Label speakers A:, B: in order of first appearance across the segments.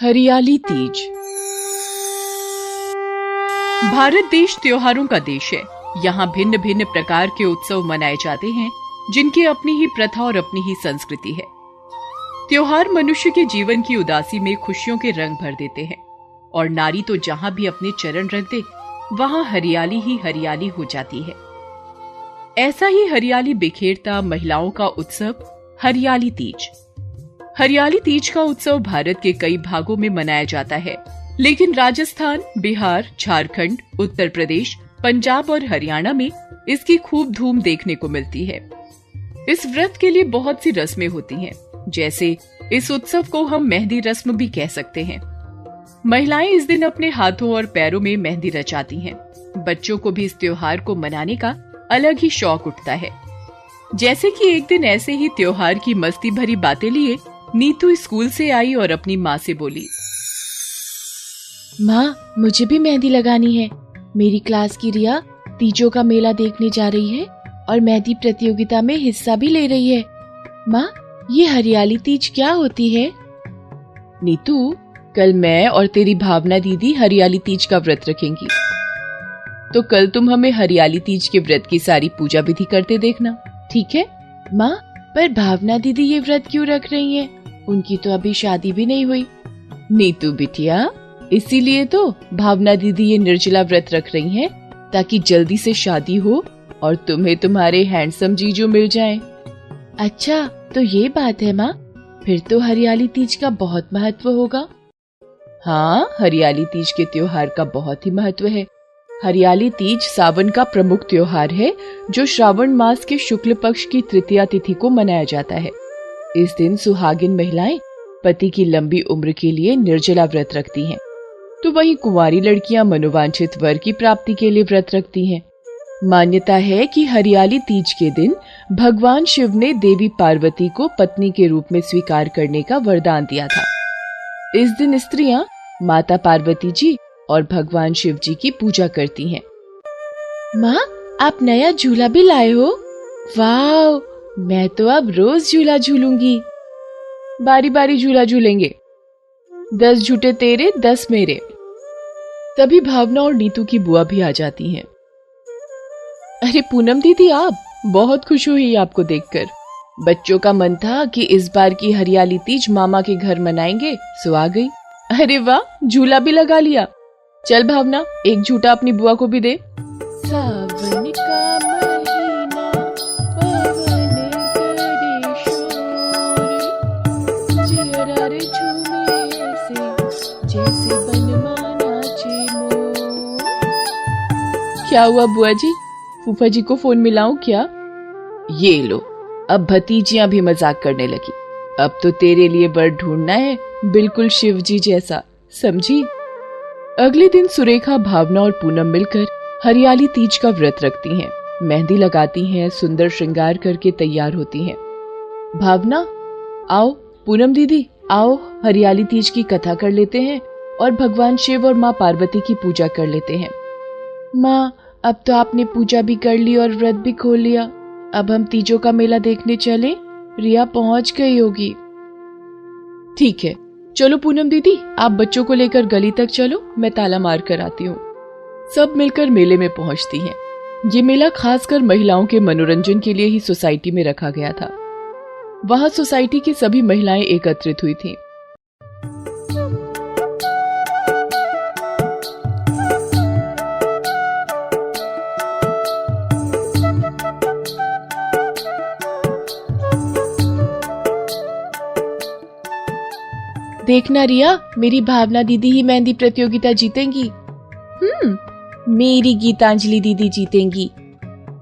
A: हरियाली तीज। भारत देश त्योहारों का देश है। यहाँ भिन्न भिन्न प्रकार के उत्सव मनाए जाते हैं, जिनकी अपनी ही प्रथा और अपनी ही संस्कृति है। त्योहार मनुष्य के जीवन की उदासी में खुशियों के रंग भर देते हैं, और नारी तो जहाँ भी अपने चरण रख दे वहाँ हरियाली ही हरियाली हो जाती है। ऐसा ही हरियाली बिखेरता महिलाओं का उत्सव हरियाली तीज। हरियाली तीज का उत्सव भारत के कई भागों में मनाया जाता है। लेकिन राजस्थान बिहार झारखंड, उत्तर प्रदेश पंजाब और हरियाणा में इसकी खूब धूम देखने को मिलती है। इस व्रत के लिए बहुत सी रस्में होती हैं, जैसे इस उत्सव को हम मेहंदी रस्म भी कह सकते हैं। महिलाएँ इस दिन अपने हाथों और पैरों में मेहंदी रचाती हैं। बच्चों को भी इस त्योहार को मनाने का अलग ही शौक उठता है। जैसे कि एक दिन ऐसे ही त्योहार की मस्ती भरी बातें लिए नीतू स्कूल से आई और अपनी माँ से बोली,
B: माँ, मुझे भी मेहंदी लगानी है। मेरी क्लास की रिया तीजों का मेला देखने जा रही है और मेहंदी प्रतियोगिता में हिस्सा भी ले रही है। माँ, ये हरियाली तीज क्या होती है?
A: नीतू, कल मैं और तेरी भावना दीदी हरियाली तीज का व्रत रखेंगी। तो कल तुम हमें हरियाली तीज के व्रत की सारी पूजा विधि करते देखना। ठीक है?
B: माँ, पर भावना दीदी ये व्रत क्यों रख रही हैं? उनकी तो अभी शादी भी नहीं हुई।
A: नीतू बिटिया, इसीलिए तो भावना दीदी ये निर्जला व्रत रख रही हैं, ताकि जल्दी से शादी हो और तुम्हें तुम्हारे हैंडसम जीजू मिल जाएँ।
B: अच्छा तो ये बात है माँ, फिर तो हरियाली तीज का बहुत महत्व होगा।
A: हाँ हरियाली तीज के त्योहार का बहुत ही महत्व है। हरियाली तीज सावन का प्रमुख त्योहार है, जो श्रावण मास के शुक्ल पक्ष की तृतीया तिथि को मनाया जाता है। इस दिन सुहागिन महिलाएँ पति की लंबी उम्र के लिए निर्जला व्रत रखती हैं, तो वहीं कुंवारी लड़कियाँ मनोवांछित वर की प्राप्ति के लिए व्रत रखती हैं। मान्यता है कि हरियाली तीज के दिन भगवान शिव ने देवी पार्वती को पत्नी के रूप में स्वीकार करने का वरदान दिया था इस दिन स्त्रियाँ माता पार्वती जी और भगवान शिव जी की पूजा करती हैं।
B: माँ आप नया झूला भी लाए हो वाह मैं तो अब रोज झूला झूलूँगी।
A: बारी बारी झूला झूलेंगे। दस झूठे तेरे, दस मेरे। तभी भावना और नीतू की बुआ भी आ जाती हैं। अरे पूनम दीदी, आप बहुत खुश हुई आपको देखकर। बच्चों का मन था कि इस बार की हरियाली तीज मामा के घर मनाएँगे, सो आ गई। अरे वाह, झूला भी लगा लिया। चल भावना, एक झूठा अपनी बुआ को भी दे। क्या हुआ बुआ जी? फूफा जी को फ़ोन मिलाऊं क्या? ये लो अब भतीजियाँ भी मज़ाक करने लगी। अब तो तेरे लिए बर ढूंढना है। बिल्कुल शिव जी जैसा समझी? अगले दिन सुरेखा भावना और पूनम मिलकर हरियाली तीज का व्रत रखती हैं, मेहंदी लगाती हैं, सुंदर श्रृंगार करके तैयार होती हैं। भावना आओ पूनम दीदी आओ हरियाली तीज की कथा कर लेते हैं और भगवान शिव और माँ पार्वती की पूजा कर लेते हैं।
B: माँ अब तो आपने पूजा भी कर ली और व्रत भी खोल लिया अब हम तीजों का मेला देखने चले, रिया पहुँच गई होगी
A: ठीक है, चलो पूनम दीदी, आप बच्चों को लेकर गली तक चलो, मैं ताला मार कर आती हूँ सब मिलकर मेले में पहुँचती हैं। ये मेला खासकर महिलाओं के मनोरंजन के लिए ही सोसाइटी में रखा गया था वहाँ सोसाइटी की सभी महिलाएँ एकत्रित हुई थीं।
B: देखना रिया, मेरी भावना दीदी ही मेहंदी प्रतियोगिता जीतेंगी।
A: हम्म मेरी गीतांजलि दीदी जीतेंगी।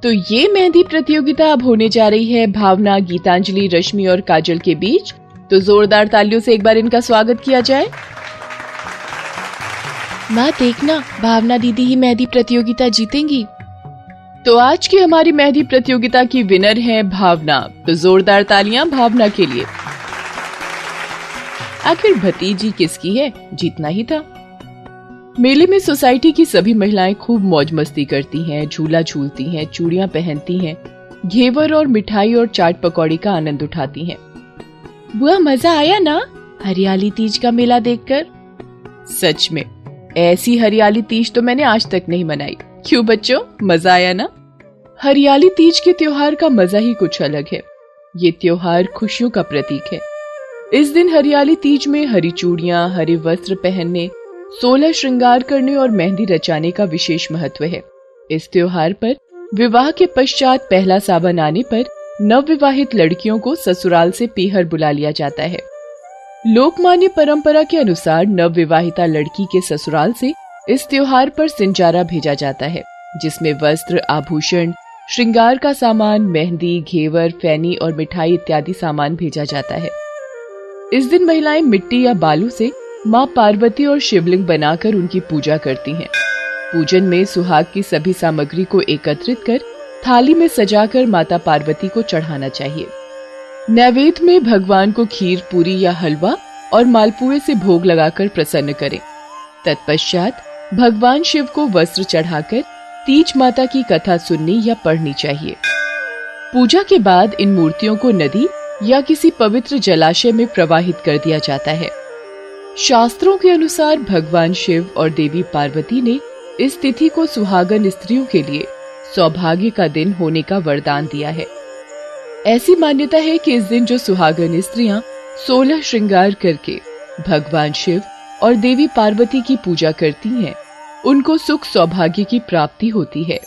A: तो ये मेहंदी प्रतियोगिता अब होने जा रही है भावना, गीतांजलि, रश्मि और काजल के बीच। तो जोरदार तालियों से एक बार इनका स्वागत किया जाए।
B: माँ, देखना, भावना दीदी ही मेहंदी प्रतियोगिता जीतेंगी।
A: तो आज की हमारी मेहंदी प्रतियोगिता की विनर है भावना। तो जोरदार तालियाँ भावना के लिए। आखिर भतीजी किसकी है? जीतना ही था। मेले में सोसाइटी की सभी महिलाएँ खूब मौज मस्ती करती हैं, झूला झूलती हैं, चूड़ियाँ पहनती हैं, घेवर और मिठाई और चाट पकौड़ी का आनंद उठाती हैं।
B: बुआ मज़ा आया ना? हरियाली तीज का मेला देखकर।
A: सच में ऐसी हरियाली तीज तो मैंने आज तक नहीं मनाई। क्यों बच्चों मज़ा आया ना? हरियाली तीज के त्योहार का मज़ा ही कुछ अलग है। ये त्योहार खुशियों का प्रतीक है। इस दिन हरियाली तीज में हरी चूड़ियाँ, हरे वस्त्र पहनने, सोलह श्रृंगार करने और मेहंदी रचाने का विशेष महत्व है। इस त्योहार पर विवाह के पश्चात पहला सावन आने पर नव विवाहित लड़कियों को ससुराल से पीहर बुला लिया जाता है। लोकमान्य परंपरा के अनुसार नव विवाहिता लड़की के ससुराल से इस त्योहार पर सिंजारा भेजा जाता है, जिसमें वस्त्र, आभूषण, श्रृंगार का सामान, मेहंदी, घेवर, फैनी और मिठाई इत्यादि सामान भेजा जाता है। इस दिन महिलाएँ मिट्टी या बालू से माँ पार्वती और शिवलिंग बनाकर उनकी पूजा करती हैं। पूजन में सुहाग की सभी सामग्री को एकत्रित कर थाली में सजाकर माता पार्वती को चढ़ाना चाहिए। नैवेद्य में भगवान को खीर, पूरी या हलवा और मालपुए से भोग लगाकर प्रसन्न करें। तत्पश्चात भगवान शिव को वस्त्र चढ़ाकर तीज माता की कथा सुननी या पढ़नी चाहिए। पूजा के बाद इन मूर्तियों को नदी या किसी पवित्र जलाशय में प्रवाहित कर दिया जाता है। शास्त्रों के अनुसार भगवान शिव और देवी पार्वती ने इस तिथि को सुहागन स्त्रियों के लिए सौभाग्य का दिन होने का वरदान दिया है। ऐसी मान्यता है कि इस दिन जो सुहागन स्त्रियाँ सोलह श्रृंगार करके भगवान शिव और देवी पार्वती की पूजा करती हैं, उनको सुख सौभाग्य की प्राप्ति होती है।